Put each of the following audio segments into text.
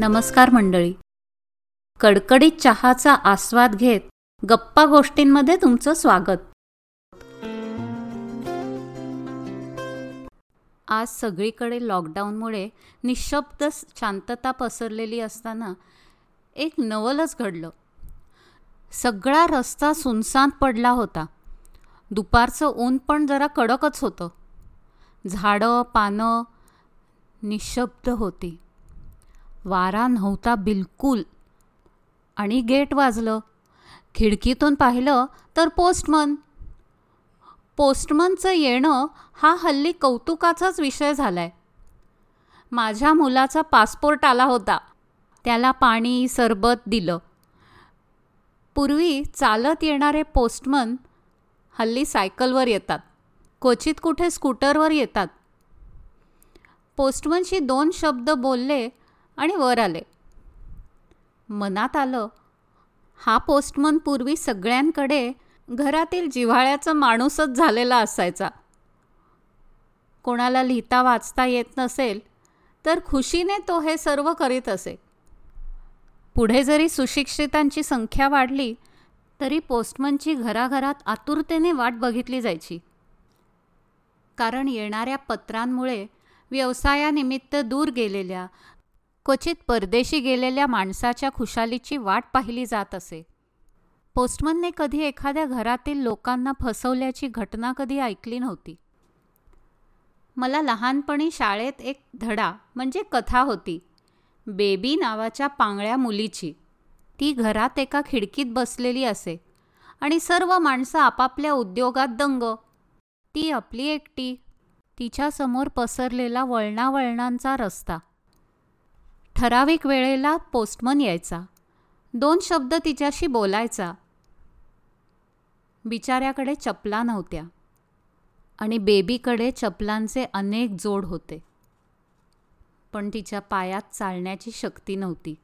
नमस्कार मंडळी. कडकडीत चहाचा आस्वाद घेत गप्पा गोष्टींमध्ये तुमचं स्वागत. आज सगळीकडे लॉकडाऊनमुळे निशब्द शांतता पसरलेली असताना एक नवलच घडलं. सगळा रस्ता सुनसान पडला होता. दुपारचं ऊन पण जरा कडकच होतं. झाडं पानं निशब्द होती. वारा नव्हता बिलकुल. आणि गेट वाजलं. खिडकीतून पाहिलं तर पोस्टमन. पोस्टमनचं येणं हा हल्ली कौतुकाचाच विषय झाला आहे माझ्या मुलाचा पासपोर्ट आला होता. त्याला पाणी सरबत दिलं. पूर्वी चालत येणारे पोस्टमन हल्ली सायकलवर येतात. क्वचित कुठे स्कूटरवर येतात. पोस्टमनशी दोन शब्द बोलले आणि वर आले. मनात आलं हा पोस्टमन पूर्वी सगळ्यांकडे घरातील जिव्हाळ्याचा माणूसच झालेला असायचा. कोणाला लिहिता वाचता येत नसेल तर खुशीने तो हे सर्व करीत असे. पुढे जरी सुशिक्षितांची संख्या वाढली तरी पोस्टमनची घराघरात आतुरतेने वाट बघितली जायची. कारण येणाऱ्या पत्रांमुळे व्यवसायानिमित्त दूर गेलेल्या क्वचित परदेशी गेलेल्या माणसाच्या खुशालीची वाट पाहिली जात असे. पोस्टमनने कधी एखाद्या घरातील लोकांना फसवल्याची घटना कधी ऐकली नव्हती. मला लहानपणी शाळेत एक धडा म्हणजे कथा होती. बेबी नावाच्या पांगळ्या मुलीची. ती घरात एका खिडकीत बसलेली असे. आणि सर्व माणसं आपापल्या उद्योगात दंग. ती आपली एकटी. तिच्यासमोर पसरलेला वळणावळणांचा रस्ता. ठराविक वेळेला पोस्टमन यायचा. दोन शब्द तिच्याशी बोलायचा. बिचाऱ्याकडे चपला नव्हत्या. आणि बेबीकडे चपलांचे अनेक जोड होते. पण तिच्या पायात चालण्याची शक्ती नव्हती.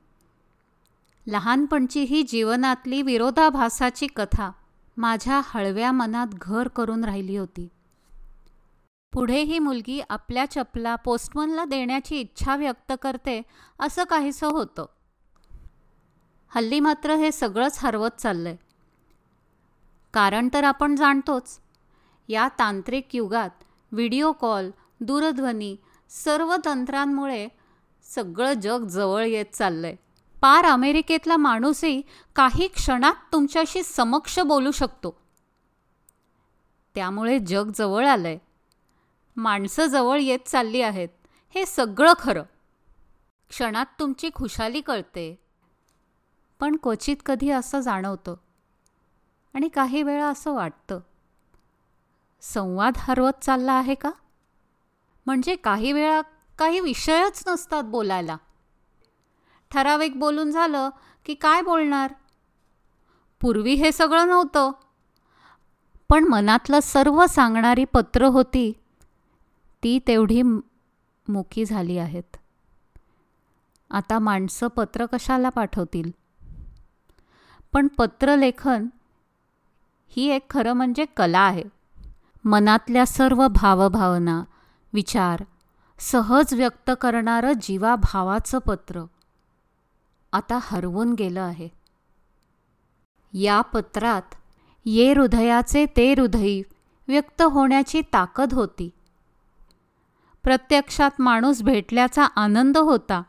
लहानपणची ही जीवनातली विरोधाभासाची कथा माझ्या हळव्या मनात घर करून राहिली होती. पुढे ही मुलगी आपल्या चपला पोस्टमनला देण्याची इच्छा व्यक्त करते असं काहीसं होतं. हल्ली मात्र हे सगळंच हरवत चाललंय. कारण तर आपण जाणतोच. या तांत्रिक युगात व्हिडिओ कॉल दूरध्वनी सर्व तंत्रांमुळे सगळं जग जवळ येत चाललंय. पार अमेरिकेतला माणूसही काही क्षणात तुमच्याशी समक्ष बोलू शकतो. त्यामुळे जग जवळ आलंय. माणसं जवळ येत चालली आहेत. हे सगळं खरं. क्षणात तुमची खुशाली कळते. पण क्वचित कधी असं जाणवतं. आणि काही वेळा असं वाटतं. संवाद हरवत चालला आहे का? म्हणजे काही वेळा काही विषयच नसतात बोलायला. ठराविक बोलून झालं की काय बोलणार? पूर्वी हे सगळं नव्हतं. पण मनातलं सर्व सांगणारी पत्र होती. ती तेवढी मुकी झाली आहेत. आता माणसं पत्र कशाला पाठवतील? पण पत्रलेखन ही एक खरं म्हणजे कला आहे. मनातल्या सर्व भावभावना विचार सहज व्यक्त करणारं जीवाभावाचं पत्र आता हरवून गेलं आहे. या पत्रात ये हृदयाचे ते हृदयी व्यक्त होण्याची ताकद होती. प्रत्यक्षात माणूस भेटल्याचा आनंद होता.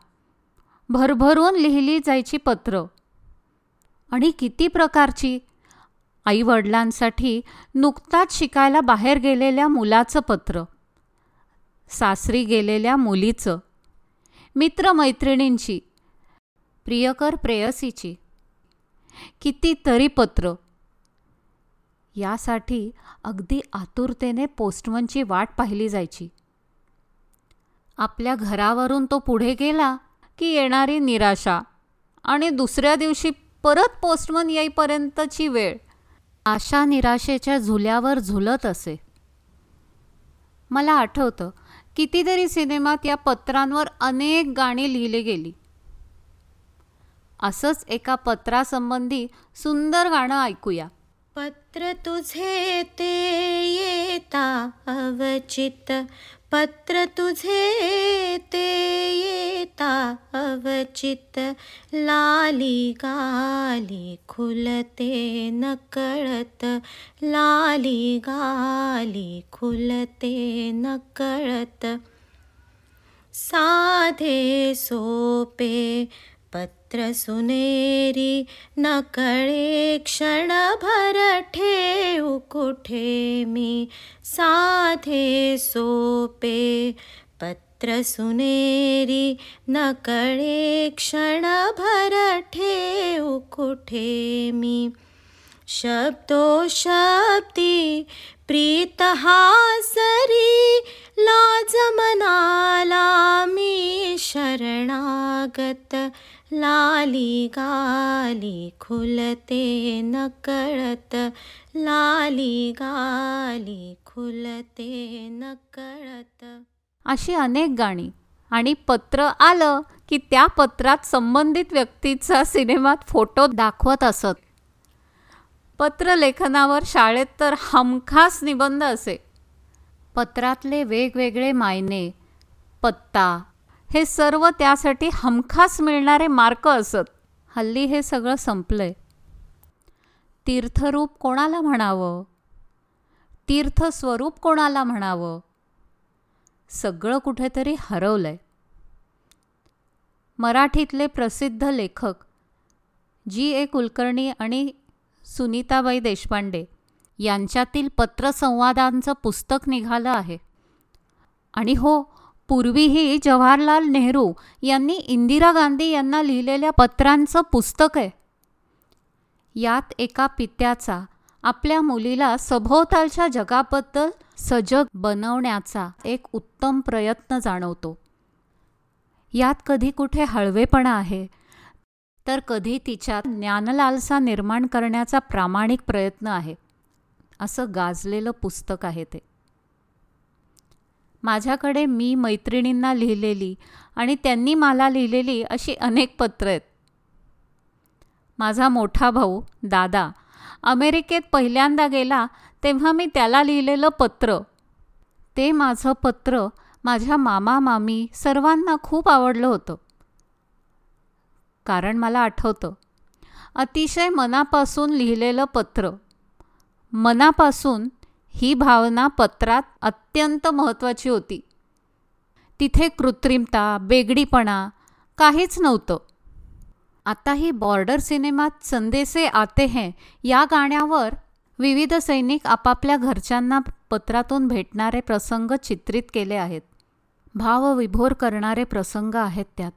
भरभरून लिहिली जायची पत्र. आणि किती प्रकारची? आईवडिलांसाठी नुकताच शिकायला बाहेर गेलेल्या मुलाचं पत्र. सासरी गेलेल्या मुलीचं. मित्रमैत्रिणींची. प्रियकर प्रेयसीची. कितीतरी पत्र. यासाठी अगदी आतुरतेने पोस्टमनची वाट पाहिली जायची. आपल्या घरावरून तो पुढे गेला की येणारी निराशा. आणि दुसऱ्या दिवशी परत पोस्टमन येईपर्यंतची वेळ. आशा निराशेच्या झुल्यावर झुलत असे. मला आठवतं कितीतरी सिनेमात या पत्रांवर अनेक गाणी लिहिली गेली. असंच एका पत्रासंबंधी सुंदर गाणं ऐकूया. पत्र तुझे ते येता अवचित पत्र तुझे ते येता अवचित लाली गाली खुलते नकळत लाली गाली खुलते नकळत साधे सोपे पत्र सुने नकळे क्षणभरठे उखुठेमि साधे सोपे पत्र सुने नकळे क्षणभरठे उखुठेमि शब्दो शब्दी प्रीतहासरी लाजमनालामि शरणागत लाली गाली खुलते नकळत. लाली गाली खुलते नकळत. अशी अनेक गाणी. आणि पत्र आलं की त्या पत्रात संबंधित व्यक्तीचा सिनेमात फोटो दाखवत असत. पत्रलेखनावर शाळेत तर हमखास निबंध असे. पत्रातले वेगवेगळे मायने. पत्ता हे सर्व त्यासाठी हमखास मिळणारे मार्क असत. हल्ली हे सगळं संपलंय. तीर्थरूप कोणाला म्हणावं? तीर्थस्वरूप कोणाला म्हणावं? सगळं कुठेतरी हरवलंय. मराठीतले प्रसिद्ध लेखक जी. ए. कुलकर्णी आणि सुनीताबाई देशपांडे यांच्यातील पत्रसंवादांचं पुस्तक निघालं आहे. आणि हो पूर्वीही जवाहरलाल नेहरू यांनी इंदिरा गांधी यांना लिहिलेल्या पत्रांचं पुस्तक आहे. यात एका पित्याचा आपल्या मुलीला सभोवतालच्या जगाबद्दल सजग बनवण्याचा एक उत्तम प्रयत्न जाणवतो. यात कधी कुठे हळवेपणा आहे तर कधी तिच्यात ज्ञानलालसा निर्माण करण्याचा प्रामाणिक प्रयत्न आहे असं गाजलेलं पुस्तक आहे ते. माझ्याकडे मी मैत्रिणींना लिहिलेली आणि त्यांनी मला लिहिलेली अशी अनेक पत्रं आहेत. माझा मोठा भाऊ दादा अमेरिकेत पहिल्यांदा गेला तेव्हा मी त्याला लिहिलेलं पत्र. ते माझं पत्र माझ्या मामा मामी सर्वांना खूप आवडलं होतं. कारण मला आठवतं अतिशय मनापासून लिहिलेलं पत्र. मनापासून ही भावना पत्रात अत्यंत महत्त्वाची होती. तिथे कृत्रिमता बेगडीपणा काहीच नव्हतं. आता ही बॉर्डर सिनेमात संदेसे आते हैं या गाण्यावर विविध सैनिक आपापल्या घरच्यांना पत्रातून भेटणारे प्रसंग चित्रित केले आहेत. भावविभोर करणारे प्रसंग आहेत त्यात.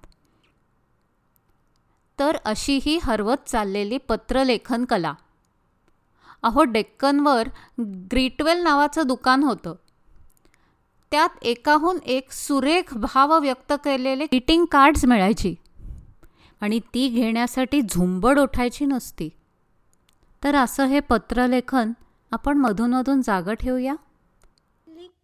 तर अशी ही हरवत चाललेली पत्रलेखन कला. अहो डेक्कनवर ग्रीटवेल नावाचं दुकान होतं. त्यात एकाहून एक सुरेख भाव व्यक्त केलेले ग्रीटिंग कार्ड्स मिळायची. आणि ती घेण्यासाठी झुंबड उठायची नसती. तर असं हे पत्रलेखन आपण मधूनमधून जागं ठेवूया?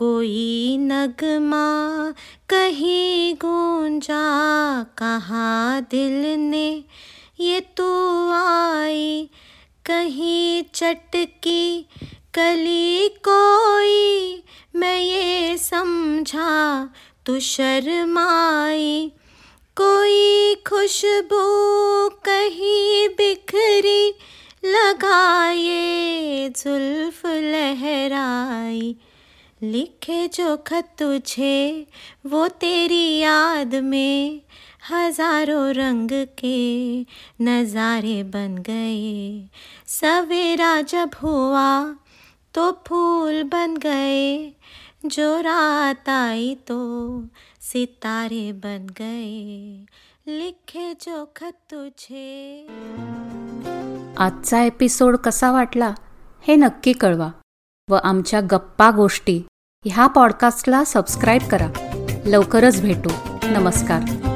कोई नगमा, कहीं गूंजा, कहाँ दिल ने? ये तू आई कहीं चटकी, कली कोई, मैं ये समझा तू शर्माई। कोई खुशबू कहीं बिखरी लगाए जुल्फ लहराई। लिखे जो खत तुझे, वो तेरी याद में हज़ारों रंग के नज़ारे बन गए। सवेरा जब हुआ तो फूल बन गए, जो रात आई तो सितारे बन गए। लिखे जो खत तुझे। आजचा एपिसोड कसा वाटला हे नक्की कळवा व आमच्या गप्पा गोष्टी ह्या पॉडकास्टला सबस्क्राईब करा. लवकरच भेटू. नमस्कार.